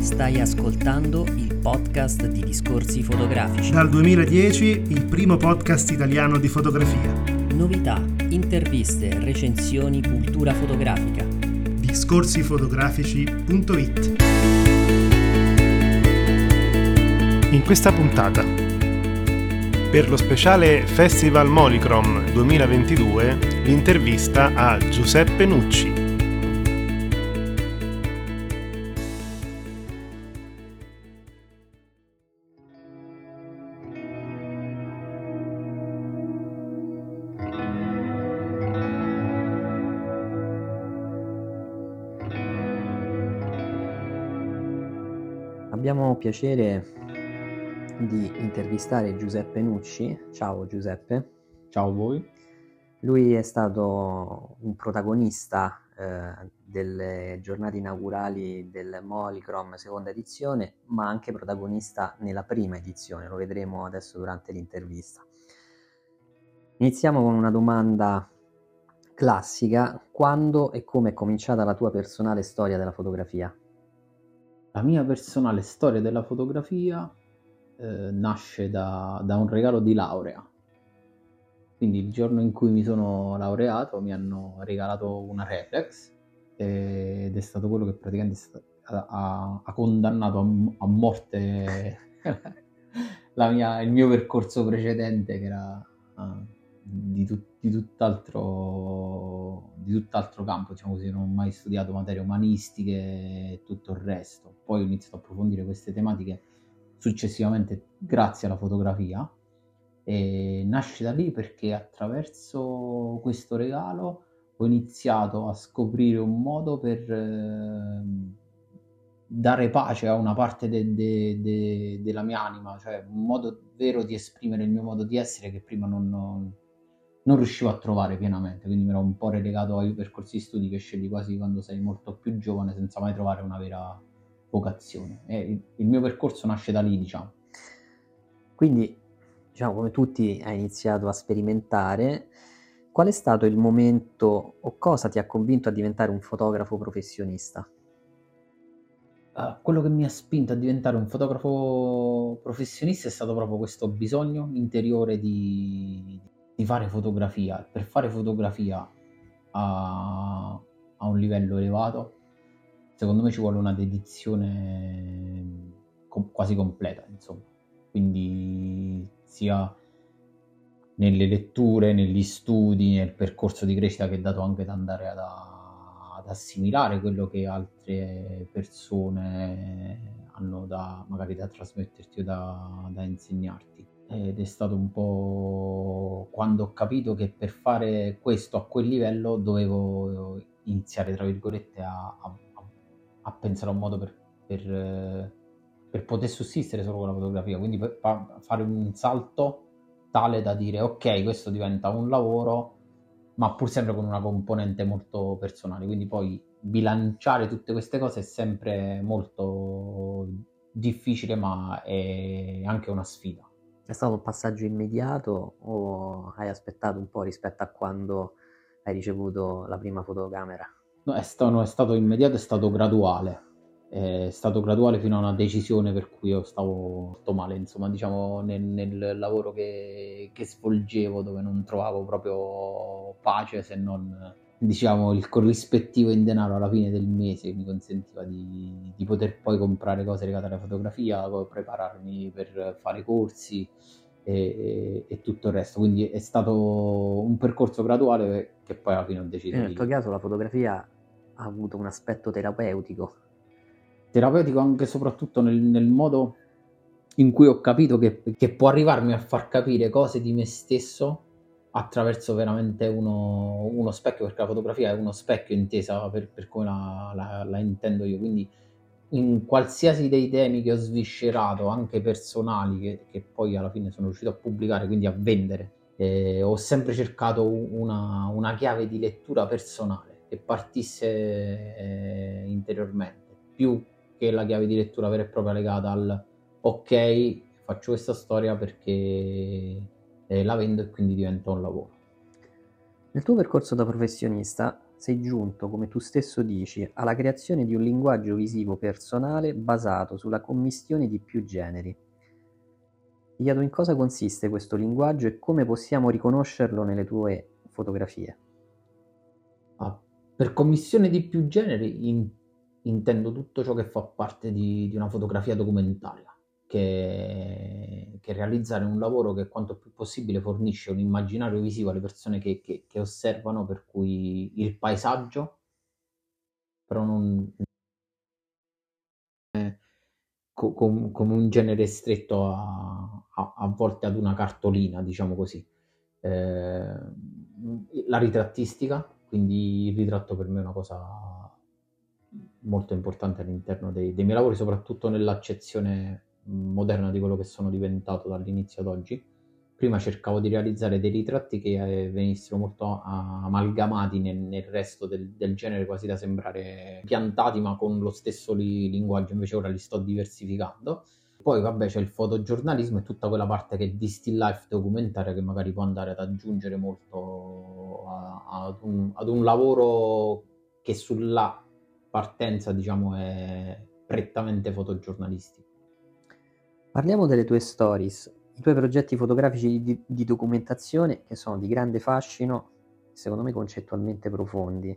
Stai ascoltando il podcast di Discorsi Fotografici. Dal 2010 il primo podcast italiano di fotografia. Novità, interviste, recensioni, cultura fotografica. Discorsifotografici.it In questa puntata, per lo speciale Festival Molicrom 2022, l'intervista a Giuseppe Nucci. Abbiamo piacere di intervistare Giuseppe Nucci. Ciao Giuseppe. Ciao a voi. Lui è stato un protagonista eh, delle giornate inaugurali del Molicrom seconda edizione, ma anche protagonista nella prima edizione, lo vedremo adesso durante l'intervista. Iniziamo con una domanda classica. Quando e come è cominciata la tua personale storia della fotografia? La mia personale storia della fotografia eh, nasce da, da, un regalo di laurea. Quindi il giorno in cui mi sono laureato mi hanno regalato una reflex ed è stato quello che praticamente ha, condannato a, a morte mia, il mio percorso precedente che era uh, di, tu, di, tutt'altro, di, tutt'altro, campo, diciamo così, non ho mai studiato materie umanistiche e tutto il resto. Poi ho iniziato a approfondire queste tematiche successivamente grazie alla fotografia e nasce da lì perché attraverso questo regalo ho iniziato a scoprire un modo per eh, dare pace a una parte de, de, de, della mia anima, cioè un modo vero di esprimere il mio modo di essere che prima non, non non riuscivo a trovare pienamente, quindi mi ero un po' relegato ai percorsi di studi che scegli quasi quando sei molto più giovane senza mai trovare una vera vocazione. E il, mio percorso nasce da lì, diciamo. Quindi, diciamo, come tutti hai iniziato a sperimentare, qual è stato il momento o cosa ti ha convinto a diventare un fotografo professionista? Uh, quello che mi ha spinto a diventare un fotografo professionista è stato proprio questo bisogno interiore di, di fare fotografia. Per fare fotografia a, a un livello elevato, secondo me ci vuole una dedizione com- quasi completa, insomma. Quindi sia nelle letture, negli studi, nel percorso di crescita che è dato anche da andare ad, ad assimilare quello che altre persone hanno da magari da trasmetterti o da, da insegnarti ed è stato un po' quando ho capito che per fare questo a quel livello dovevo iniziare, tra virgolette, a, a, a pensare a un modo per, per, per, poter sussistere solo con la fotografia, quindi fare un salto tale da dire ok, questo diventa un lavoro, ma pur sempre con una componente molto personale, quindi poi bilanciare tutte queste cose è sempre molto difficile, ma è anche una sfida. È stato un passaggio immediato o hai aspettato un po' rispetto a quando hai ricevuto la prima fotocamera? No, è stato, è stato immediato, è stato graduale. È stato graduale fino a una decisione per cui io stavo molto male, insomma, diciamo, nel, nel lavoro che, che svolgevo dove non trovavo proprio pace se non diciamo il corrispettivo in denaro alla fine del mese mi consentiva di, di, poter poi comprare cose legate alla fotografia, prepararmi per fare corsi e, e, e, tutto il resto. Quindi è stato un percorso graduale che poi alla fine ho deciso. Nel tuo caso la fotografia ha avuto un aspetto terapeutico. Terapeutico anche e soprattutto nel, nel, modo in cui ho capito che, che può arrivarmi a far capire cose di me stesso attraverso veramente uno, uno, specchio, perché la fotografia è uno specchio intesa per, per come la, la, la, intendo io, quindi in qualsiasi dei temi che ho sviscerato, anche personali, che, che poi alla fine sono riuscito a pubblicare, quindi a vendere, eh, ho sempre cercato una, una, chiave di lettura personale che partisse eh, interiormente, più che la chiave di lettura vera e propria legata al ok, faccio questa storia perché eh, la vendo e quindi diventa un lavoro. Nel tuo percorso da professionista sei giunto, come tu stesso dici, alla creazione di un linguaggio visivo personale basato sulla commistione di più generi. Ti chiedo in cosa consiste questo linguaggio e come possiamo riconoscerlo nelle tue fotografie. Ah, per commissione di più generi in, intendo tutto ciò che fa parte di, di una fotografia documentaria, che, che, realizzare un lavoro che quanto più possibile fornisce un immaginario visivo alle persone che, che, che osservano, per cui il paesaggio, però non com- come un genere stretto a, a, a, volte ad una cartolina, diciamo così. Eh, la ritrattistica, quindi il ritratto per me è una cosa molto importante all'interno dei, dei miei lavori, soprattutto nell'accezione moderna di quello che sono diventato dall'inizio ad oggi prima cercavo di realizzare dei ritratti che eh, venissero molto amalgamati nel, nel resto del, del, genere, quasi da sembrare piantati ma con lo stesso li, linguaggio, invece ora li sto diversificando. Poi vabbè c'è il fotogiornalismo e tutta quella parte che è di still life documentaria che magari può andare ad aggiungere molto a, a, ad, un, ad un lavoro che sulla partenza diciamo è prettamente fotogiornalistico. Parliamo delle tue stories i tuoi progetti fotografici di, di documentazione, che sono di grande fascino, secondo me concettualmente profondi,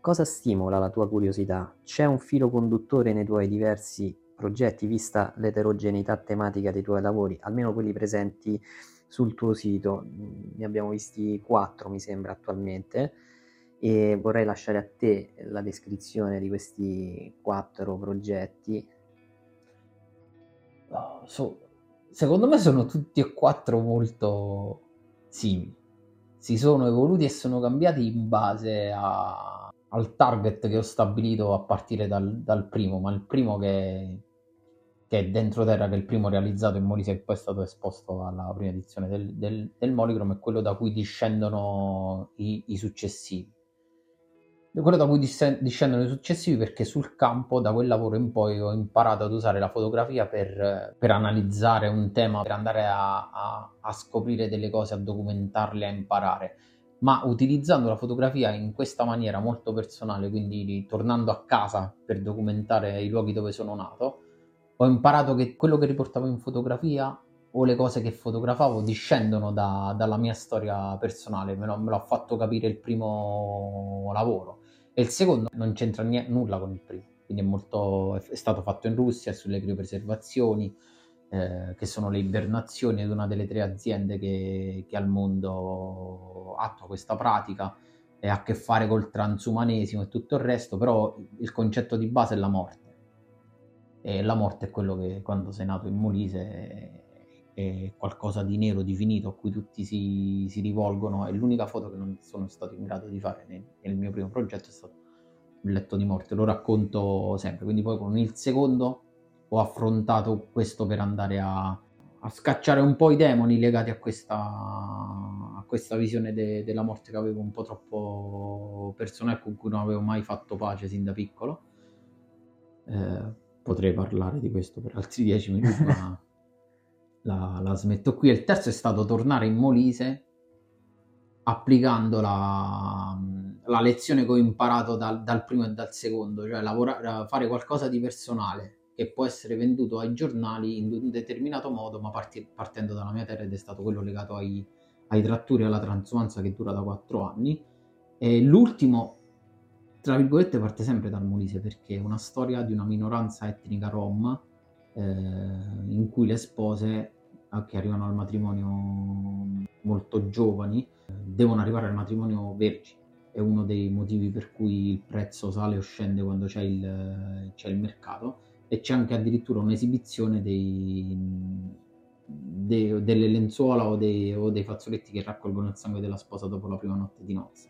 cosa stimola la tua curiosità? C'è un filo conduttore nei tuoi diversi progetti, vista l'eterogeneità tematica dei tuoi lavori, almeno quelli presenti sul tuo sito? Ne abbiamo visti quattro, mi sembra, attualmente, e vorrei lasciare a te la descrizione di questi quattro progetti. Oh, so, secondo me sono tutti e quattro molto simili. Si sono evoluti e sono cambiati in base a, al target che ho stabilito a partire dal, dal primo, ma il primo che, che, è dentro terra, che è il primo realizzato in Molise e poi è stato esposto alla prima edizione del, del, del Molicrom, è quello da cui discendono i, i successivi quello da cui discendono i successivi perché sul campo da quel lavoro in poi ho imparato ad usare la fotografia per, per analizzare un tema, per andare a, a, a, scoprire delle cose, a documentarle, a imparare, ma utilizzando la fotografia in questa maniera molto personale, quindi tornando a casa per documentare i luoghi dove sono nato, ho imparato che quello che riportavo in fotografia o le cose che fotografavo discendono da, dalla mia storia personale, me, lo, me l'ha fatto capire il primo lavoro e il secondo non c'entra niente, nulla con il primo, quindi è, molto, è stato fatto in Russia sulle criopreservazioni, eh, che sono le ibernazioni ed una delle tre aziende che, che al mondo attua questa pratica e ha a che fare col transumanesimo e tutto il resto, però il concetto di base è la morte. E la morte è quello che quando sei nato in Molise è qualcosa di nero, di finito, a cui tutti si, si, rivolgono. E l'unica foto che non sono stato in grado di fare nel, nel, mio primo progetto è stato un letto di morte. Lo racconto sempre. Quindi poi con il secondo ho affrontato questo per andare a, a scacciare un po' i demoni legati a questa, a questa visione de, della morte che avevo un po' troppo personale, con cui non avevo mai fatto pace sin da piccolo. Eh, potrei parlare di questo per altri dieci minuti, ma la, la smetto qui. Il terzo è stato tornare in Molise applicando la, la lezione che ho imparato dal, dal, primo e dal secondo, cioè lavorare, fare qualcosa di personale che può essere venduto ai giornali in un determinato modo, ma parti, partendo dalla mia terra ed è stato quello legato ai, ai trattori e alla transumanza che dura da quattro anni. E l'ultimo, tra virgolette, parte sempre dal Molise perché è una storia di una minoranza etnica rom eh, in cui le spose che arrivano al matrimonio molto giovani devono arrivare al matrimonio vergini. È uno dei motivi per cui il prezzo sale o scende quando c'è il, c'è il mercato e c'è anche addirittura un'esibizione dei, dei, delle lenzuola o dei, o dei fazzoletti che raccolgono il sangue della sposa dopo la prima notte di nozze.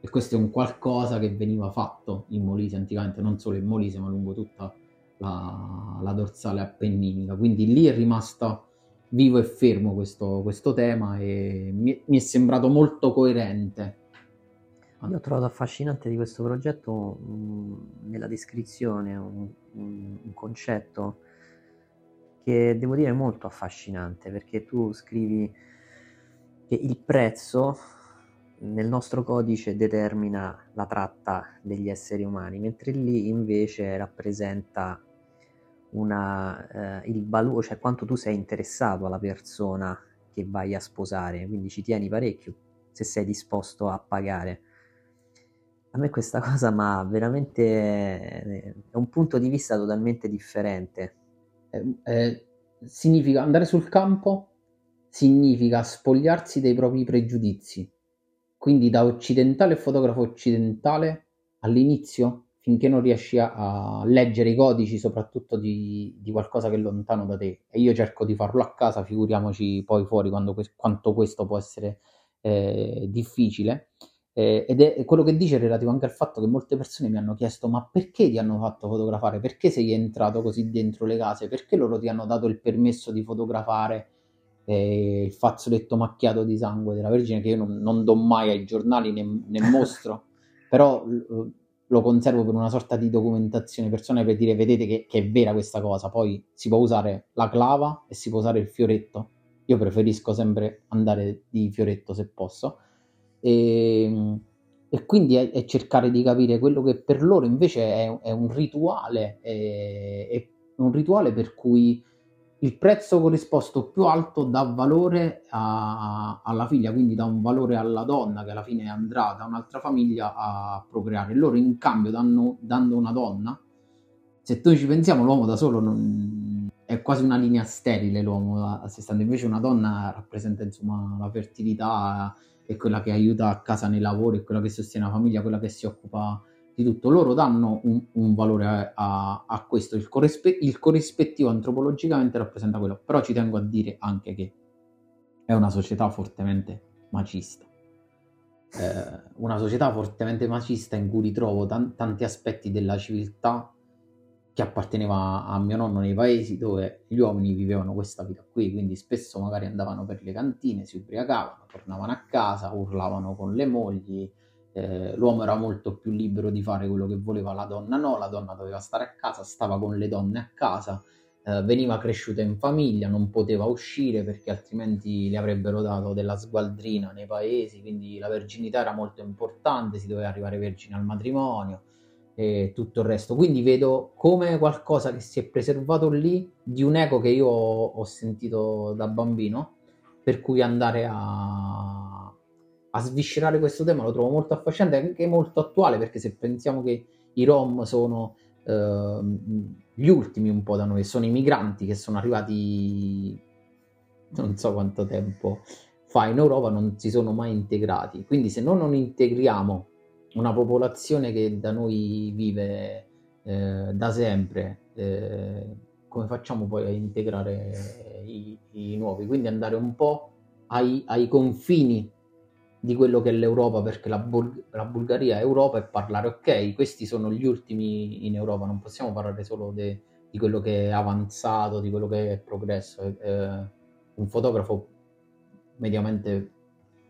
E questo è un qualcosa che veniva fatto in Molise anticamente, non solo in Molise, ma lungo tutta la, la dorsale appenninica. Quindi lì è rimasta vivo e fermo questo, questo tema e mi, mi, è sembrato molto coerente. Io ho trovato affascinante di questo progetto mh, mm, nella descrizione un, un, un, concetto che devo dire molto affascinante perché tu scrivi che il prezzo nel nostro codice determina la tratta degli esseri umani, mentre lì invece rappresenta una, eh, il valore, cioè quanto tu sei interessato alla persona che vai a sposare, quindi ci tieni parecchio se sei disposto a pagare. A me questa cosa ma veramente è un punto di vista totalmente differente. Eh, eh, significa andare sul campo, significa spogliarsi dei propri pregiudizi. Quindi da occidentale fotografo occidentale all'inizio finché non riesci a, a leggere i codici, soprattutto di, di, qualcosa che è lontano da te. E io cerco di farlo a casa, figuriamoci poi fuori quando, quanto questo può essere eh, difficile. Eh, ed è quello che dice relativo anche al fatto che molte persone mi hanno chiesto: ma perché ti hanno fatto fotografare? Perché sei entrato così dentro le case? Perché loro ti hanno dato il permesso di fotografare? Eh, il fazzoletto macchiato di sangue della Vergine che io non, non do mai ai giornali né, né mostro, però lo conservo per una sorta di documentazione personale per dire vedete che, che, è vera questa cosa, poi si può usare la clava e si può usare il fioretto, io preferisco sempre andare di fioretto se posso, e, e quindi è, è, cercare di capire quello che per loro invece è, è un rituale, è, è un rituale per cui il prezzo corrisposto più alto dà valore a, alla figlia, quindi dà un valore alla donna che alla fine andrà da un'altra famiglia a procreare. Loro in cambio danno, dando una donna, se noi ci pensiamo l'uomo da solo non, è quasi una linea sterile l'uomo a sé stante, invece una donna rappresenta insomma la fertilità, è quella che aiuta a casa nei lavori, è quella che sostiene la famiglia, quella che si occupa di tutto. Loro danno un, un valore a, a, questo, il, corrispe- il, corrispettivo antropologicamente rappresenta quello, però ci tengo a dire anche che è una società fortemente macista. Eh, una società fortemente macista in cui ritrovo tan- tanti aspetti della civiltà che apparteneva a mio nonno nei paesi dove gli uomini vivevano questa vita qui, quindi spesso magari andavano per le cantine, si ubriacavano, tornavano a casa, urlavano con le mogli, eh, l'uomo era molto più libero di fare quello che voleva, la donna no, la donna doveva stare a casa, stava con le donne a casa, eh, veniva cresciuta in famiglia, non poteva uscire perché altrimenti le avrebbero dato della sgualdrina nei paesi, quindi la verginità era molto importante, si doveva arrivare vergine al matrimonio e tutto il resto. Quindi vedo come qualcosa che si è preservato lì di un eco che io ho sentito da bambino, per cui andare a a sviscerare questo tema lo trovo molto affascinante e anche molto attuale perché se pensiamo che i Rom sono eh, gli ultimi un po' da noi, sono i migranti che sono arrivati non so quanto tempo fa in Europa, non si sono mai integrati. Quindi se noi non integriamo una popolazione che da noi vive eh, da sempre, eh, come facciamo poi a integrare i, i, nuovi? Quindi andare un po' ai, ai confini di quello che è l'Europa, perché la, Bul- la, Bulgaria è Europa e parlare, ok, questi sono gli ultimi in Europa, non possiamo parlare solo de- di quello che è avanzato, di quello che è progresso. Eh, un fotografo mediamente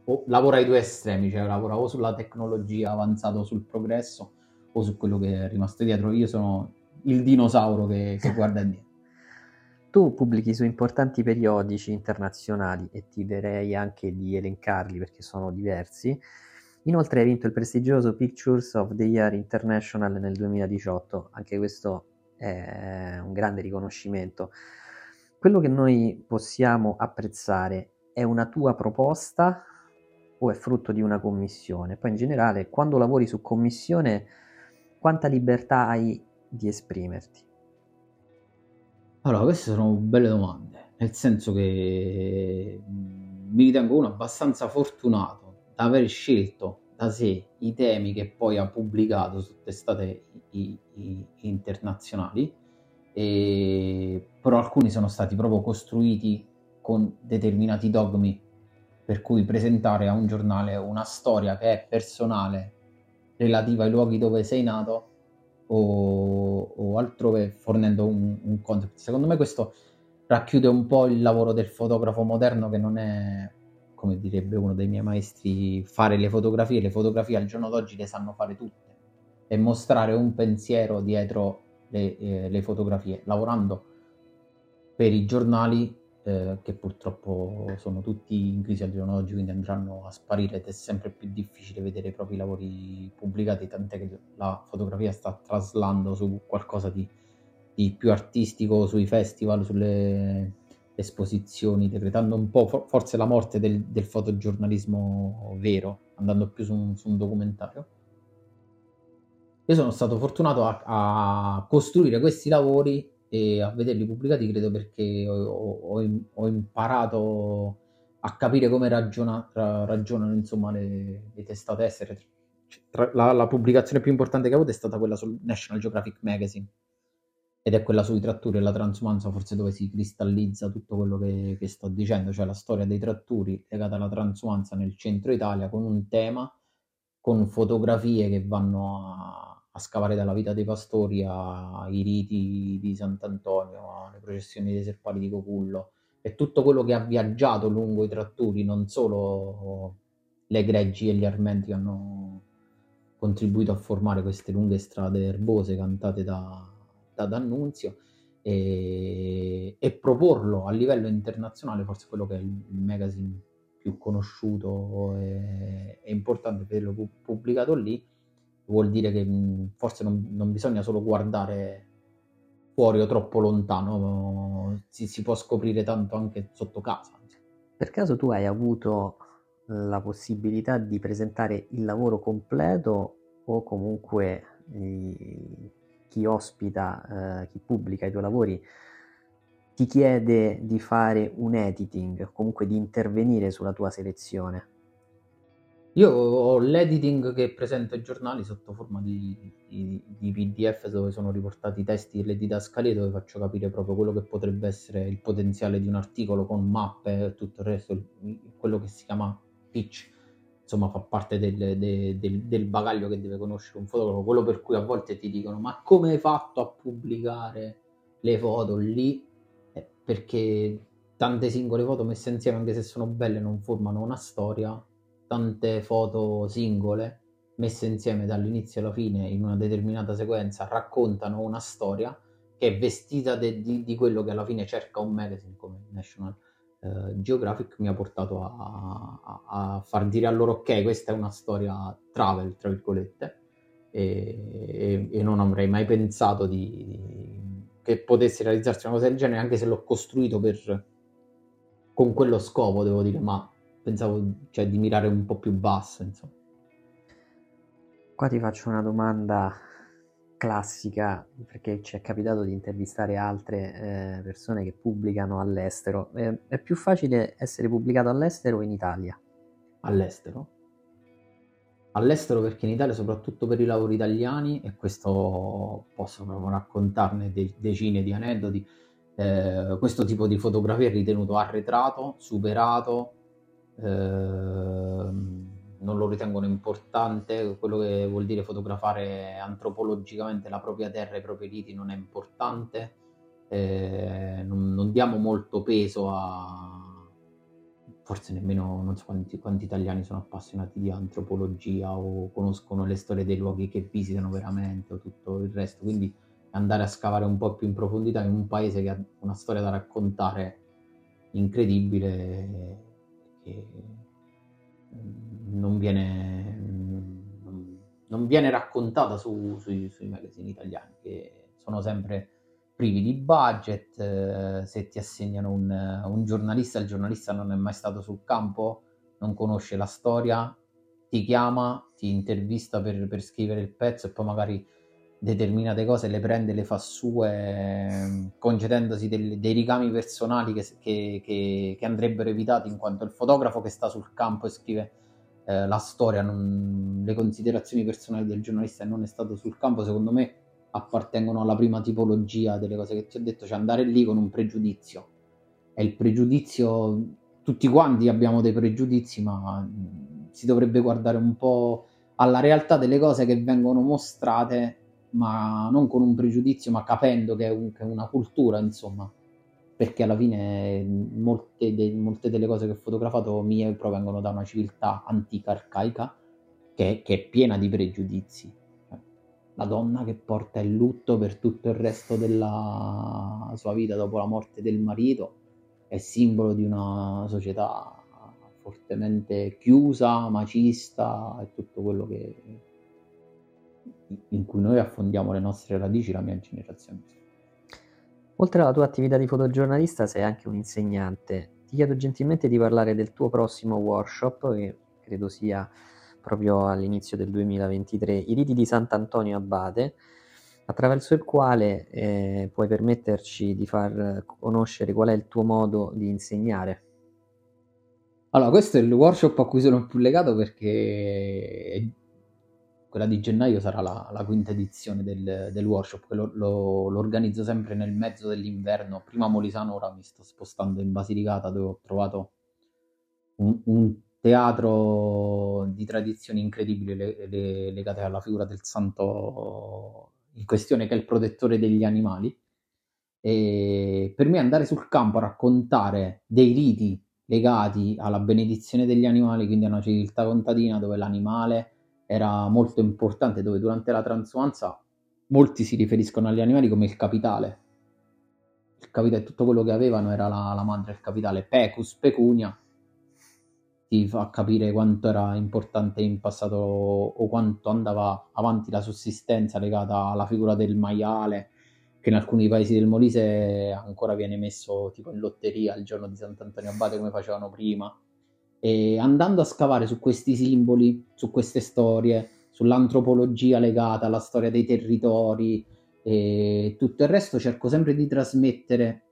o lavora ai due estremi, cioè lavora o sulla tecnologia avanzata o sul progresso o su quello che è rimasto dietro. Io sono il dinosauro che, che guarda indietro. Tu pubblichi su importanti periodici internazionali e ti direi anche di elencarli perché sono diversi. Inoltre hai vinto il prestigioso Pictures of the Year International nel 2018, anche questo è un grande riconoscimento. Quello che noi possiamo apprezzare è una tua proposta o è frutto di una commissione? Poi in generale, quando lavori su commissione, quanta libertà hai di esprimerti? Allora, queste sono belle domande, nel senso che mm, mi ritengo uno abbastanza fortunato da aver scelto da sé i temi che poi ha pubblicato su testate i, i, internazionali, e, però alcuni sono stati proprio costruiti con determinati dogmi, per cui presentare a un giornale una storia che è personale relativa ai luoghi dove sei nato o, o altrove fornendo un, un, concept. Secondo me questo racchiude un po' il lavoro del fotografo moderno che non è, come direbbe uno dei miei maestri, fare le fotografie. Le fotografie al giorno d'oggi le sanno fare tutte e mostrare un pensiero dietro le, eh, le fotografie, lavorando per i giornali. Eh, che purtroppo sono tutti in crisi al giorno d'oggi, quindi andranno a sparire ed è sempre più difficile vedere i propri lavori pubblicati, tant'è che la fotografia sta traslando su qualcosa di, di più artistico, sui festival, sulle esposizioni, decretando un po' forse la morte del, del fotogiornalismo vero, andando più su un, su un, documentario. Io sono stato fortunato a, a costruire questi lavori e a vederli pubblicati credo perché ho, ho, ho imparato a capire come ragiona, ragionano insomma le, le testate estere. Cioè, la, la, pubblicazione più importante che ho avuto è stata quella sul National Geographic Magazine ed è quella sui trattori e la transumanza forse dove si cristallizza tutto quello che, che sto dicendo, cioè la storia dei trattori legata alla transumanza nel centro Italia con un tema, con fotografie che vanno a a scavare dalla vita dei pastori ai riti di Sant'Antonio, alle processioni dei serpali di Cocullo e tutto quello che ha viaggiato lungo i tratturi, non solo le greggi e gli armenti che hanno contribuito a formare queste lunghe strade erbose cantate da, da D'Annunzio e, e, proporlo a livello internazionale, forse quello che è il, il magazine più conosciuto e, importante, vederlo pubblicato lì vuol dire che forse non, non bisogna solo guardare fuori o troppo lontano, si, si, può scoprire tanto anche sotto casa. Per caso tu hai avuto la possibilità di presentare il lavoro completo o comunque eh, chi ospita, eh, chi pubblica i tuoi lavori ti chiede di fare un editing, comunque di intervenire sulla tua selezione? Io ho l'editing che presenta i giornali sotto forma di, di, di, PDF dove sono riportati i testi e le didascalie dove faccio capire proprio quello che potrebbe essere il potenziale di un articolo con mappe e tutto il resto, quello che si chiama pitch, insomma fa parte del, del, del, del bagaglio che deve conoscere un fotografo, quello per cui a volte ti dicono ma come hai fatto a pubblicare le foto lì? Eh, perché tante singole foto messe insieme anche se sono belle non formano una storia tante foto singole messe insieme dall'inizio alla fine in una determinata sequenza raccontano una storia che è vestita de, di, di, quello che alla fine cerca un magazine come National uh, Geographic mi ha portato a, a, a, far dire a loro ok questa è una storia travel tra virgolette e, e, e non avrei mai pensato di, di, che potesse realizzarsi una cosa del genere anche se l'ho costruito per, con quello scopo devo dire ma pensavo cioè, di mirare un po' più basso, insomma. Qua ti faccio una domanda classica, perché ci è capitato di intervistare altre eh, persone che pubblicano all'estero. Eh, è più facile essere pubblicato all'estero o in Italia? All'estero? All'estero perché in Italia, soprattutto per i lavori italiani, e questo posso proprio raccontarne de- decine di aneddoti, eh, questo tipo di fotografia è ritenuto arretrato, superato, non lo ritengono importante, quello che vuol dire fotografare antropologicamente la propria terra e i propri riti non è importante, eh, non, non, diamo molto peso a... forse nemmeno non so quanti, quanti, italiani sono appassionati di antropologia o conoscono le storie dei luoghi che visitano veramente o tutto il resto, quindi andare a scavare un po' più in profondità in un paese che ha una storia da raccontare incredibile che mm, non viene, mm, non viene raccontata su, sui, sui magazine italiani, che sono sempre privi di budget, eh, se ti assegnano un, un, giornalista, il giornalista non è mai stato sul campo, non conosce la storia, ti chiama, ti intervista per, per scrivere il pezzo e poi magari determinate cose le prende, le fa sue, concedendosi del, dei ricami personali che, che, che, che, andrebbero evitati, in quanto il fotografo che sta sul campo e scrive eh, la storia, non, le considerazioni personali del giornalista che non è stato sul campo, secondo me appartengono alla prima tipologia delle cose che ti ho detto, cioè andare lì con un pregiudizio. E il pregiudizio, tutti quanti abbiamo dei pregiudizi, ma si dovrebbe guardare un po' alla realtà delle cose che vengono mostrate ma non con un pregiudizio, ma capendo che è, un, che è una cultura, insomma, perché alla fine molte, de, molte, delle cose che ho fotografato mie provengono da una civiltà antica, arcaica, che, che, è piena di pregiudizi. La donna che porta il lutto per tutto il resto della sua vita dopo la morte del marito, è simbolo di una società fortemente chiusa, macista e tutto quello che, in cui noi affondiamo le nostre radici, la mia generazione. Oltre alla tua attività di fotogiornalista sei anche un insegnante. Ti chiedo gentilmente di parlare del tuo prossimo workshop, che credo sia proprio all'inizio del 2023, i riti di Sant'Antonio Abate, attraverso il quale eh, puoi permetterci di far conoscere qual è il tuo modo di insegnare. Allora, questo è il workshop a cui sono più legato perché quella di gennaio sarà la, la quinta edizione del, del workshop, che lo, lo, lo, organizzo sempre nel mezzo dell'inverno. Prima a Molisano, ora mi sto spostando in Basilicata dove ho trovato un, un teatro di tradizioni incredibili le, le, legate alla figura del santo in questione che è il protettore degli animali. E per me andare sul campo a raccontare dei riti legati alla benedizione degli animali, quindi a una civiltà contadina dove l'animale era molto importante, dove durante la transumanza molti si riferiscono agli animali come il capitale. Il capitale, tutto quello che avevano era la, la madre del capitale, pecus, pecunia, ti fa capire quanto era importante in passato o quanto andava avanti la sussistenza legata alla figura del maiale, che in alcuni paesi del Molise ancora viene messo tipo in lotteria il giorno di Sant'Antonio Abate come facevano prima. E andando a scavare su questi simboli, su queste storie, sull'antropologia legata alla storia dei territori e tutto il resto, cerco sempre di trasmettere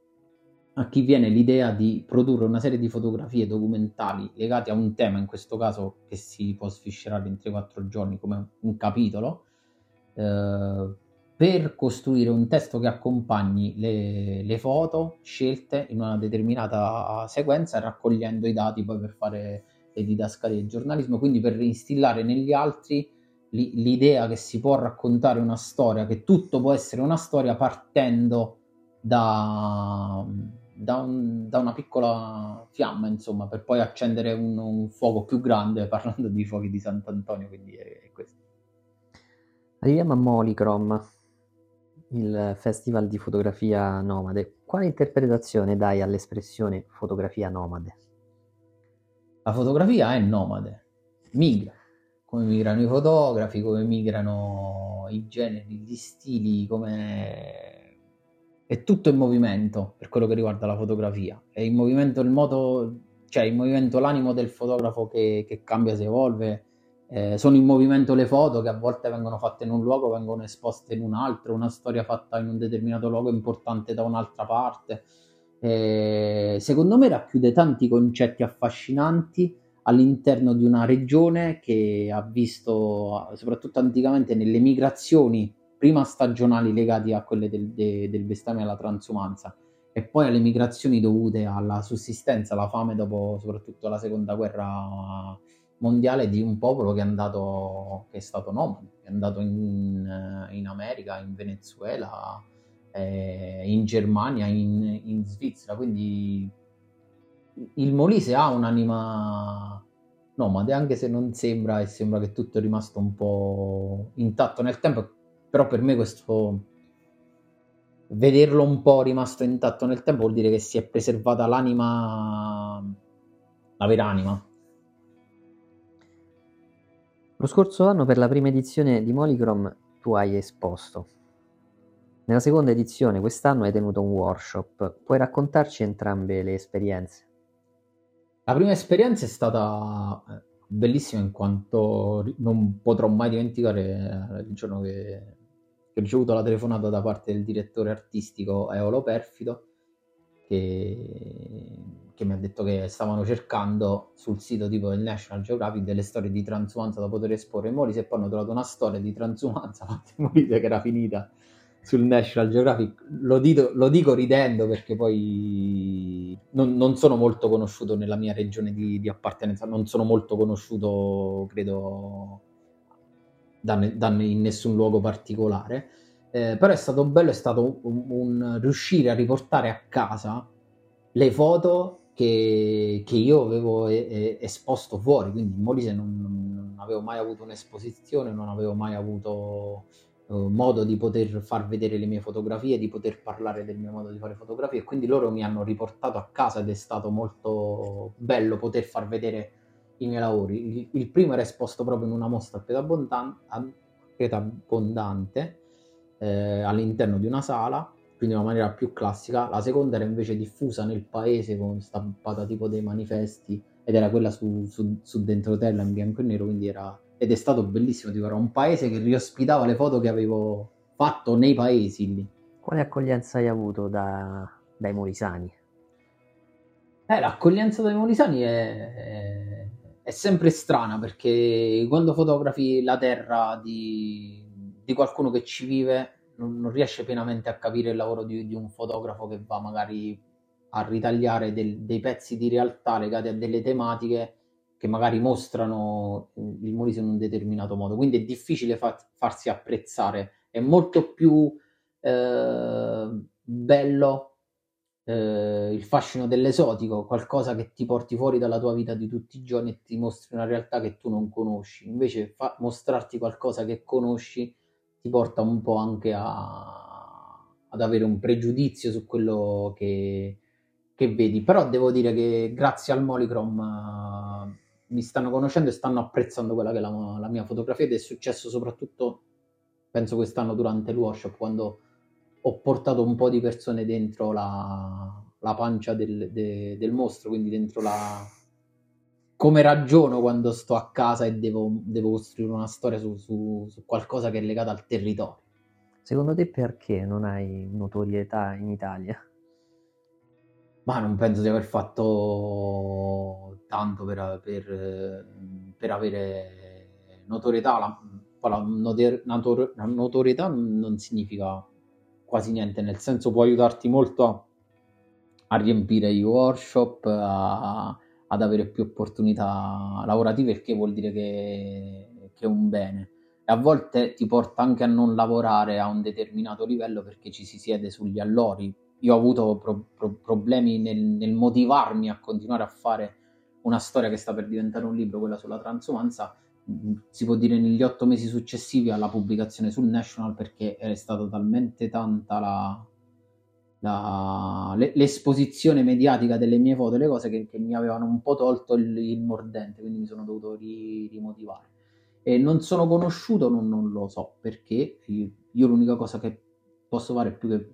a chi viene l'idea di produrre una serie di fotografie documentali legate a un tema, in questo caso che si può sfiscerare in 3-4 giorni come un capitolo, eh, per costruire un testo che accompagni le, le, foto scelte in una determinata sequenza, raccogliendo i dati poi per fare le didascalie di giornalismo, quindi per instillare negli altri l'idea che si può raccontare una storia, che tutto può essere una storia partendo da da, un, da, una piccola fiamma, insomma, per poi accendere un, un, fuoco più grande, parlando di fuochi di Sant'Antonio, quindi è, è questo. Arriviamo a Molicrom, il festival di fotografia nomade. Quale interpretazione dai all'espressione fotografia nomade? La fotografia è nomade, migra, come migrano i fotografi, come migrano i generi, gli stili, come è tutto in movimento per quello che riguarda la fotografia. È in movimento il modo, cioè in movimento l'animo del fotografo che, che cambia, si evolve. Eh, sono in movimento le foto che a volte vengono fatte in un luogo, vengono esposte in un altro, una storia fatta in un determinato luogo importante da un'altra parte. Eh, secondo me racchiude tanti concetti affascinanti all'interno di una regione che ha visto, soprattutto anticamente, nelle migrazioni prima stagionali legati a quelle del, de, del bestame alla transumanza e poi alle migrazioni dovute alla sussistenza, alla fame dopo soprattutto la seconda guerra mondiale di un popolo che è andato, che è stato nomade, è andato in, in America, in Venezuela, eh, in Germania, in, in Svizzera, quindi il Molise ha un'anima nomade, anche se non sembra e sembra che tutto è rimasto un po' intatto nel tempo però per me questo vederlo un po' rimasto intatto nel tempo vuol dire che si è preservata l'anima, la vera anima. Lo scorso anno per la prima edizione di Molicrom tu hai esposto. Nella seconda edizione quest'anno hai tenuto un workshop. Puoi raccontarci entrambe le esperienze? La prima esperienza è stata eh, bellissima in quanto non potrò mai dimenticare eh, il giorno che ho ricevuto la telefonata da parte del direttore artistico Eolo Perfido che, che, mi ha detto che stavano cercando sul sito tipo del National Geographic delle storie di transumanza da poter esporre Molise e poi hanno trovato una storia di transumanza fatta Molise che era finita sul National Geographic. Lo, dito, lo dico ridendo perché poi non, non, sono molto conosciuto nella mia regione di, di appartenenza, non sono molto conosciuto, credo, da, da in nessun luogo particolare. Eh, però è stato bello, è stato un, un, riuscire a riportare a casa le foto che, che io avevo e, e, esposto fuori, quindi in Molise non, non, avevo mai avuto un'esposizione, non avevo mai avuto uh, modo di poter far vedere le mie fotografie, di poter parlare del mio modo di fare fotografie. Quindi loro mi hanno riportato a casa ed è stato molto bello poter far vedere i miei lavori. Il, il primo era esposto proprio in una mostra a Pieta Abbondante eh, all'interno di una sala, quindi in una maniera più classica. La seconda era invece diffusa nel paese con stampata tipo dei manifesti ed era quella su, su, su dentro terra in bianco e nero, quindi era ed è stato bellissimo, tipo, era un paese che riospitava le foto che avevo fatto nei paesi lì. Quale accoglienza hai avuto da, dai molisani? Eh, l'accoglienza dai molisani è, è, è, sempre strana perché quando fotografi la terra di, di qualcuno che ci vive non, non, riesce pienamente a capire il lavoro di, di, un fotografo che va magari a ritagliare del, dei pezzi di realtà legati a delle tematiche che magari mostrano il Molise in un determinato modo, quindi è difficile fa- farsi apprezzare, è molto più eh, bello eh, il fascino dell'esotico, qualcosa che ti porti fuori dalla tua vita di tutti i giorni e ti mostri una realtà che tu non conosci, invece fa- mostrarti qualcosa che conosci ti porta un po' anche a, ad avere un pregiudizio su quello che, che vedi, però devo dire che grazie al Molicrom mi stanno conoscendo e stanno apprezzando quella che è la, la, mia fotografia ed è successo soprattutto, penso quest'anno durante il workshop, quando ho portato un po' di persone dentro la, la pancia del, de, del, mostro, quindi dentro la... come ragiono quando sto a casa e devo, devo costruire una storia su, su, su qualcosa che è legata al territorio. Secondo te perché non hai notorietà in Italia? Ma non penso di aver fatto tanto per, per, per avere notorietà. La, la, notor, notor, la, notorietà non significa quasi niente, nel senso può aiutarti molto a, a riempire i workshop, a, ad avere più opportunità lavorative, il che vuol dire che, che è un bene. E a volte ti porta anche a non lavorare a un determinato livello perché ci si siede sugli allori io ho avuto pro- pro- problemi nel, nel, motivarmi a continuare a fare una storia che sta per diventare un libro, quella sulla transumanza, mm, si può dire negli otto mesi successivi alla pubblicazione sul National perché è stata talmente tanta la, la, l'esposizione mediatica delle mie foto le cose che, che, mi avevano un po' tolto il, il mordente, quindi mi sono dovuto ri, rimotivare. E non sono conosciuto, non, non lo so perché io, io l'unica cosa che posso fare più che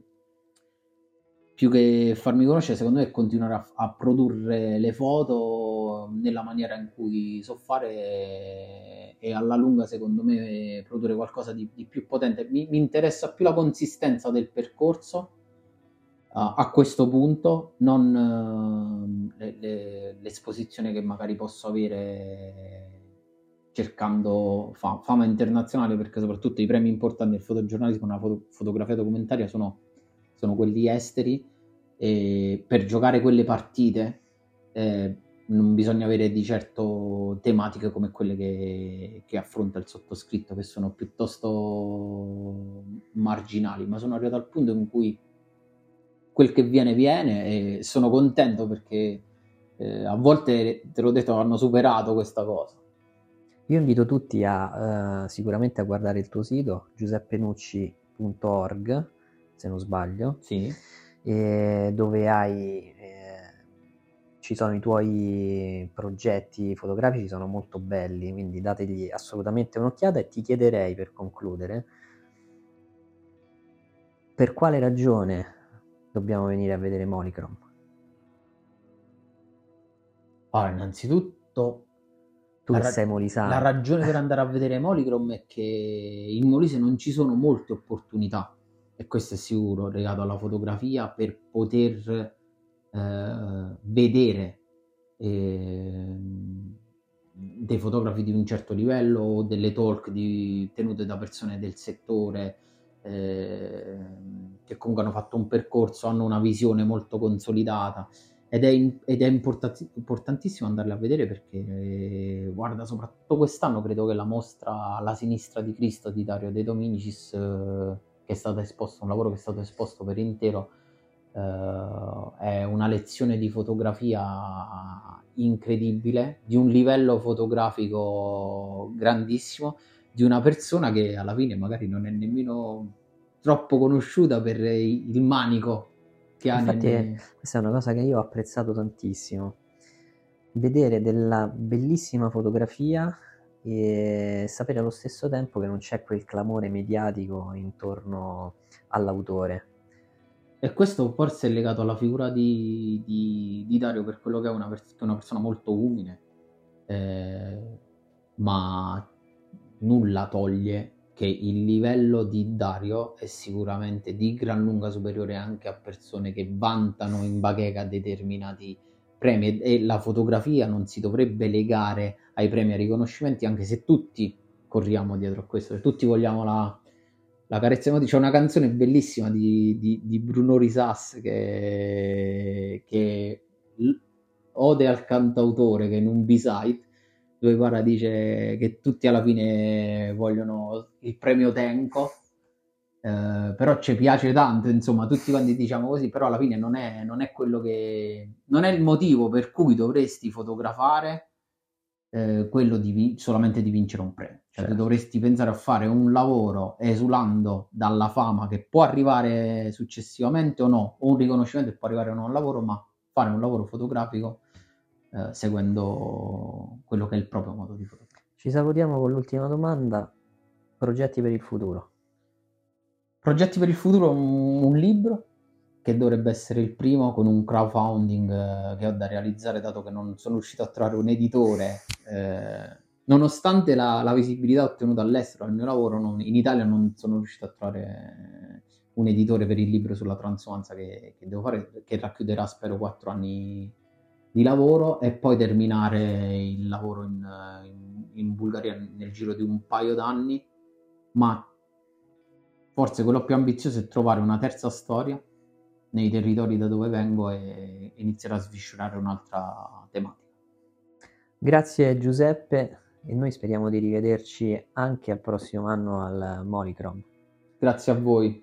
più che farmi conoscere, secondo me, è continuare a, a, produrre le foto nella maniera in cui so fare e alla lunga, secondo me, produrre qualcosa di, di più potente. Mi, mi, interessa più la consistenza del percorso uh, a questo punto, non uh, le, le, l'esposizione che magari posso avere cercando fa, fama internazionale, perché soprattutto i premi importanti del fotogiornalismo nella foto, fotografia documentaria sono, sono quelli esteri e per giocare quelle partite eh, non bisogna avere di certo tematiche come quelle che, che, affronta il sottoscritto, che sono piuttosto marginali, ma sono arrivato al punto in cui quel che viene viene e sono contento perché eh, a volte, te l'ho detto, hanno superato questa cosa. Io invito tutti a uh, sicuramente a guardare il tuo sito giuseppenucci.org, se non sbaglio. Sì eh, dove hai, eh, ci sono i tuoi progetti fotografici, sono molto belli, quindi dategli assolutamente un'occhiata e ti chiederei per concludere per quale ragione dobbiamo venire a vedere Molicrom? Allora, innanzitutto tu ra- sei molisano. La ragione per andare a vedere Molicrom è che in Molise non ci sono molte opportunità e questo è sicuro, legato alla fotografia, per poter eh, vedere eh, dei fotografi di un certo livello o delle talk di, tenute da persone del settore eh, che comunque hanno fatto un percorso, hanno una visione molto consolidata. Ed è, in, ed è importat- importantissimo andarle a vedere perché eh, guarda soprattutto quest'anno credo che la mostra alla sinistra di Cristo di Dario De Dominicis eh, che è stato esposto, un lavoro che è stato esposto per intero, eh, è una lezione di fotografia incredibile, di un livello fotografico grandissimo di una persona che alla fine magari non è nemmeno troppo conosciuta per il manico che ha. Infatti, nel... questa è una cosa che io ho apprezzato tantissimo. Vedere della bellissima fotografia e sapere allo stesso tempo che non c'è quel clamore mediatico intorno all'autore. E questo forse è legato alla figura di, di, di Dario per quello che è una, pers- una persona molto umile, eh, ma nulla toglie che il livello di Dario è sicuramente di gran lunga superiore anche a persone che vantano in bacheca determinati premi e la fotografia non si dovrebbe legare ai premi e ai riconoscimenti anche se tutti corriamo dietro a questo, tutti vogliamo la, la carezza emotiva. C'è una canzone bellissima di, di, di Bruno Risas che, che ode al cantautore che in un B-side dove Guarda dice che tutti alla fine vogliono il premio Tenco, eh, però ci piace tanto, insomma, tutti quanti diciamo così, però alla fine non è, non è quello che... non è il motivo per cui dovresti fotografare eh, quello di vi- solamente di vincere un premio. Cioè, certo. dovresti pensare a fare un lavoro esulando dalla fama che può arrivare successivamente o no, o un riconoscimento che può arrivare o no al lavoro, ma fare un lavoro fotografico eh, seguendo quello che è il proprio modo di fotografare. Ci salutiamo con l'ultima domanda. Progetti per il futuro? Progetti per il futuro, un, un libro che dovrebbe essere il primo con un crowdfunding eh, che ho da realizzare dato che non sono riuscito a trovare un editore. Eh, nonostante la, la, visibilità ottenuta all'estero al mio lavoro, non, in Italia non sono riuscito a trovare un editore per il libro sulla transumanza che, che devo fare, che racchiuderà spero quattro anni di lavoro e poi terminare il lavoro in, in, in Bulgaria nel giro di un paio d'anni, ma forse quello più ambizioso è trovare una terza storia nei territori da dove vengo e iniziare a sviscerare un'altra tematica. Grazie Giuseppe e noi speriamo di rivederci anche al prossimo anno al Molicrom. Grazie a voi.